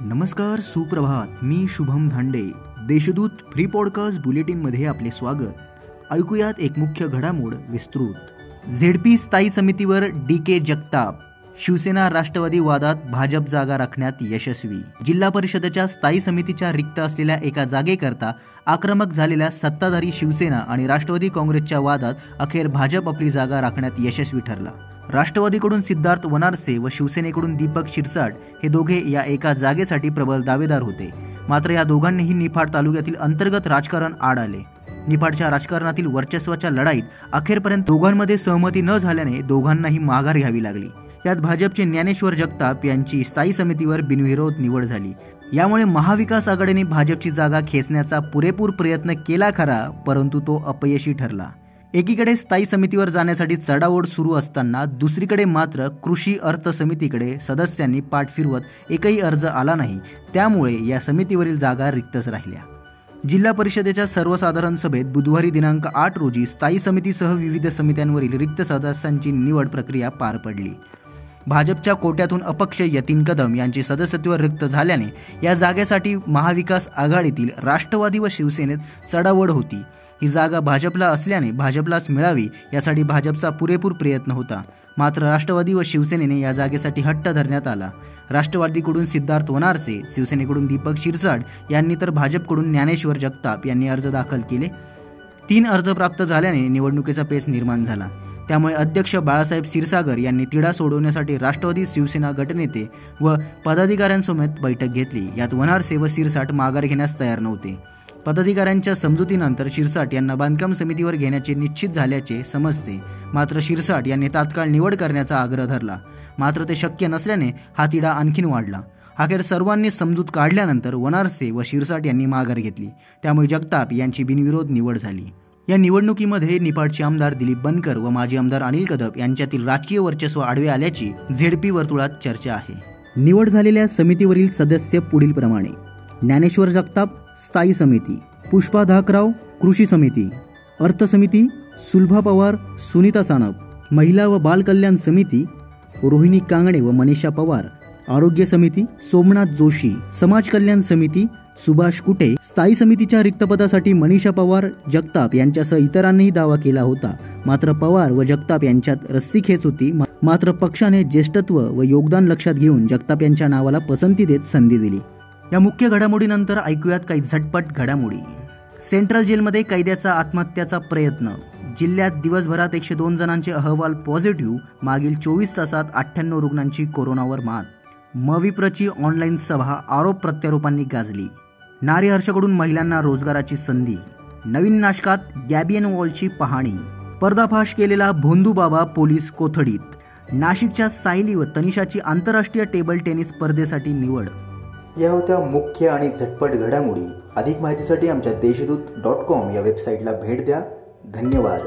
नमस्कार सुप्रभात. मी शुभम धांडे. देशदूत फ्री पॉडकास्ट बुलेटिनमध्ये आपले स्वागत. ऐकूयात एक मुख्य घडामोड विस्तृत. झेडपी स्थायी समितीवर डी के जगताप. शिवसेना राष्ट्रवादी वादात भाजप जागा राखण्यात यशस्वी. जिल्हा परिषदेच्या स्थायी समितीच्या रिक्त असलेल्या एका जागेकरता आक्रमक झालेल्या सत्ताधारी शिवसेना आणि राष्ट्रवादी काँग्रेसच्या वादात अखेर भाजप आपली जागा राखण्यात यशस्वी ठरला. राष्ट्रवादीकडून सिद्धार्थ वनारसे व शिवसेनेकडून दीपक शिरसाट हे दोघे या एका जागेसाठी प्रबल दावेदार होते. मात्र या दोघांनीही निफाड तालुक्यातील अंतर्गत राजकारण आड आले. निफाडच्या राजकारणातील वर्चस्वाच्या लढाईत अखेरपर्यंत दोघांमध्ये सहमती न झाल्याने दोघांनाही माघार घ्यावी लागली. यात भाजपचे ज्ञानेश्वर जगताप यांची स्थायी समितीवर बिनविरोध निवड झाली. यामुळे महाविकास आघाडीने भाजपची जागा खेचण्याचा पुरेपूर प्रयत्न केला खरा परंतु तो अपयशी ठरला. एकीकडे स्थायी समितीवर जाण्यासाठी चढाओढ सुरू असताना दुसरीकडे मात्र कृषी अर्थ समितीकडे सदस्यांनी पाठ फिरवत एकही अर्ज आला नाही. त्यामुळे या समितीवरील जागा रिक्तच राहिल्या. जिल्हा परिषदेच्या सर्वसाधारण सभेत बुधवारी दिनांक आठ रोजी स्थायी समितीसह विविध समित्यांवरील रिक्त सदस्यांची निवड प्रक्रिया पार पडली. भाजपच्या कोट्यातून अपक्ष यतीन कदम यांचे सदस्यत्व रिक्त झाल्याने या जागेसाठी महाविकास आघाडीतील राष्ट्रवादी व शिवसेनेत चढावड होती. ही जागा भाजपला असल्याने भाजपलाच मिळावी यासाठी भाजपचा पुरेपूर प्रयत्न होता. मात्र राष्ट्रवादी व शिवसेनेने या जागेसाठी हट्ट धरण्यात आला. राष्ट्रवादीकडून सिद्धार्थ वनारसे शिवसेनेकडून दीपक शिरसाट यांनी तर भाजपकडून ज्ञानेश्वर जगताप यांनी अर्ज दाखल केले. तीन अर्ज प्राप्त झाल्याने निवडणुकीचा पेच निर्माण झाला. त्यामुळे अध्यक्ष बाळासाहेब क्षीरसागर यांनी तिढा सोडवण्यासाठी राष्ट्रवादी शिवसेना गटनेते व पदाधिकाऱ्यांसोबत बैठक घेतली. यात वनारसे व शिरसाट माघार घेण्यास तयार नव्हते. पदाधिकाऱ्यांच्या समजुतीनंतर शिरसाट यांना बांधकाम समितीवर घेण्याचे निश्चित झाल्याचे समजते. मात्र शिरसाट यांनी तात्काळ निवड करण्याचा आग्रह धरला. मात्र ते शक्य नसल्याने हा तिढा आणखीन वाढला. अखेर सर्वांनी समजूत काढल्यानंतर वनारसे व शिरसाट यांनी माघार घेतली. त्यामुळे जगताप यांची बिनविरोध निवड झाली. या निवडणुकीमध्ये निपाडचे आमदार दिलीप बनकर व माजी आमदार अनिल कदम यांच्यातील राजकीय वर्चस्व आडवे आल्याची झेडपी वर्तुळात चर्चा आहे. निवड झालेल्या समितीवरील सदस्य पुढील प्रमाणे ज्ञानेश्वर जगताप स्थायी समिती पुष्पा धाकराव कृषी समिती अर्थ समिती सुलभा पवार सुनीता सानप महिला व बाल कल्याण समिती रोहिणी कांगणे व मनीषा पवार आरोग्य समिती सोमनाथ जोशी समाज कल्याण समिती सुभाष कुटे स्थायी समितीच्या रिक्तपदासाठी मनीषा पवार जगताप यांच्यासह इतरांनीही दावा केला होता. मात्र पवार व जगताप यांच्यात रस्सीखेच होती. मात्र पक्षाने ज्येष्ठत्व व योगदान लक्षात घेऊन जगताप यांच्या नावाला पसंती देत संधी दिली. या मुख्य घडामोडीनंतर ऐकूयात काही झटपट घडामोडी. सेंट्रल जेलमध्ये कैद्याचा आत्महत्याचा प्रयत्न. जिल्ह्यात दिवसभरात एकशे दोन जणांचे अहवाल पॉझिटिव्ह मागील चोवीस तासात अठ्ठ्याण्णव रुग्णांची कोरोनावर मात. मविप्रची ऑनलाईन सभा आरोप प्रत्यारोपांनी गाजली. नारी हर्षकडून महिलांना रोजगाराची संधी. नवीन नाशकात गॅबियन वॉलची पाहणी. पर्दाफाश केलेला भोंदूबाबा पोलीस कोथडीत नाशिकच्या सायली व तनिषाची आंतरराष्ट्रीय टेबल टेनिस स्पर्धेसाठी निवड. या होत्या मुख्य आणि झटपट घडामोडी. अधिक माहितीसाठी आमच्या देशदूत डॉट कॉम या वेबसाईटला भेट द्या. धन्यवाद.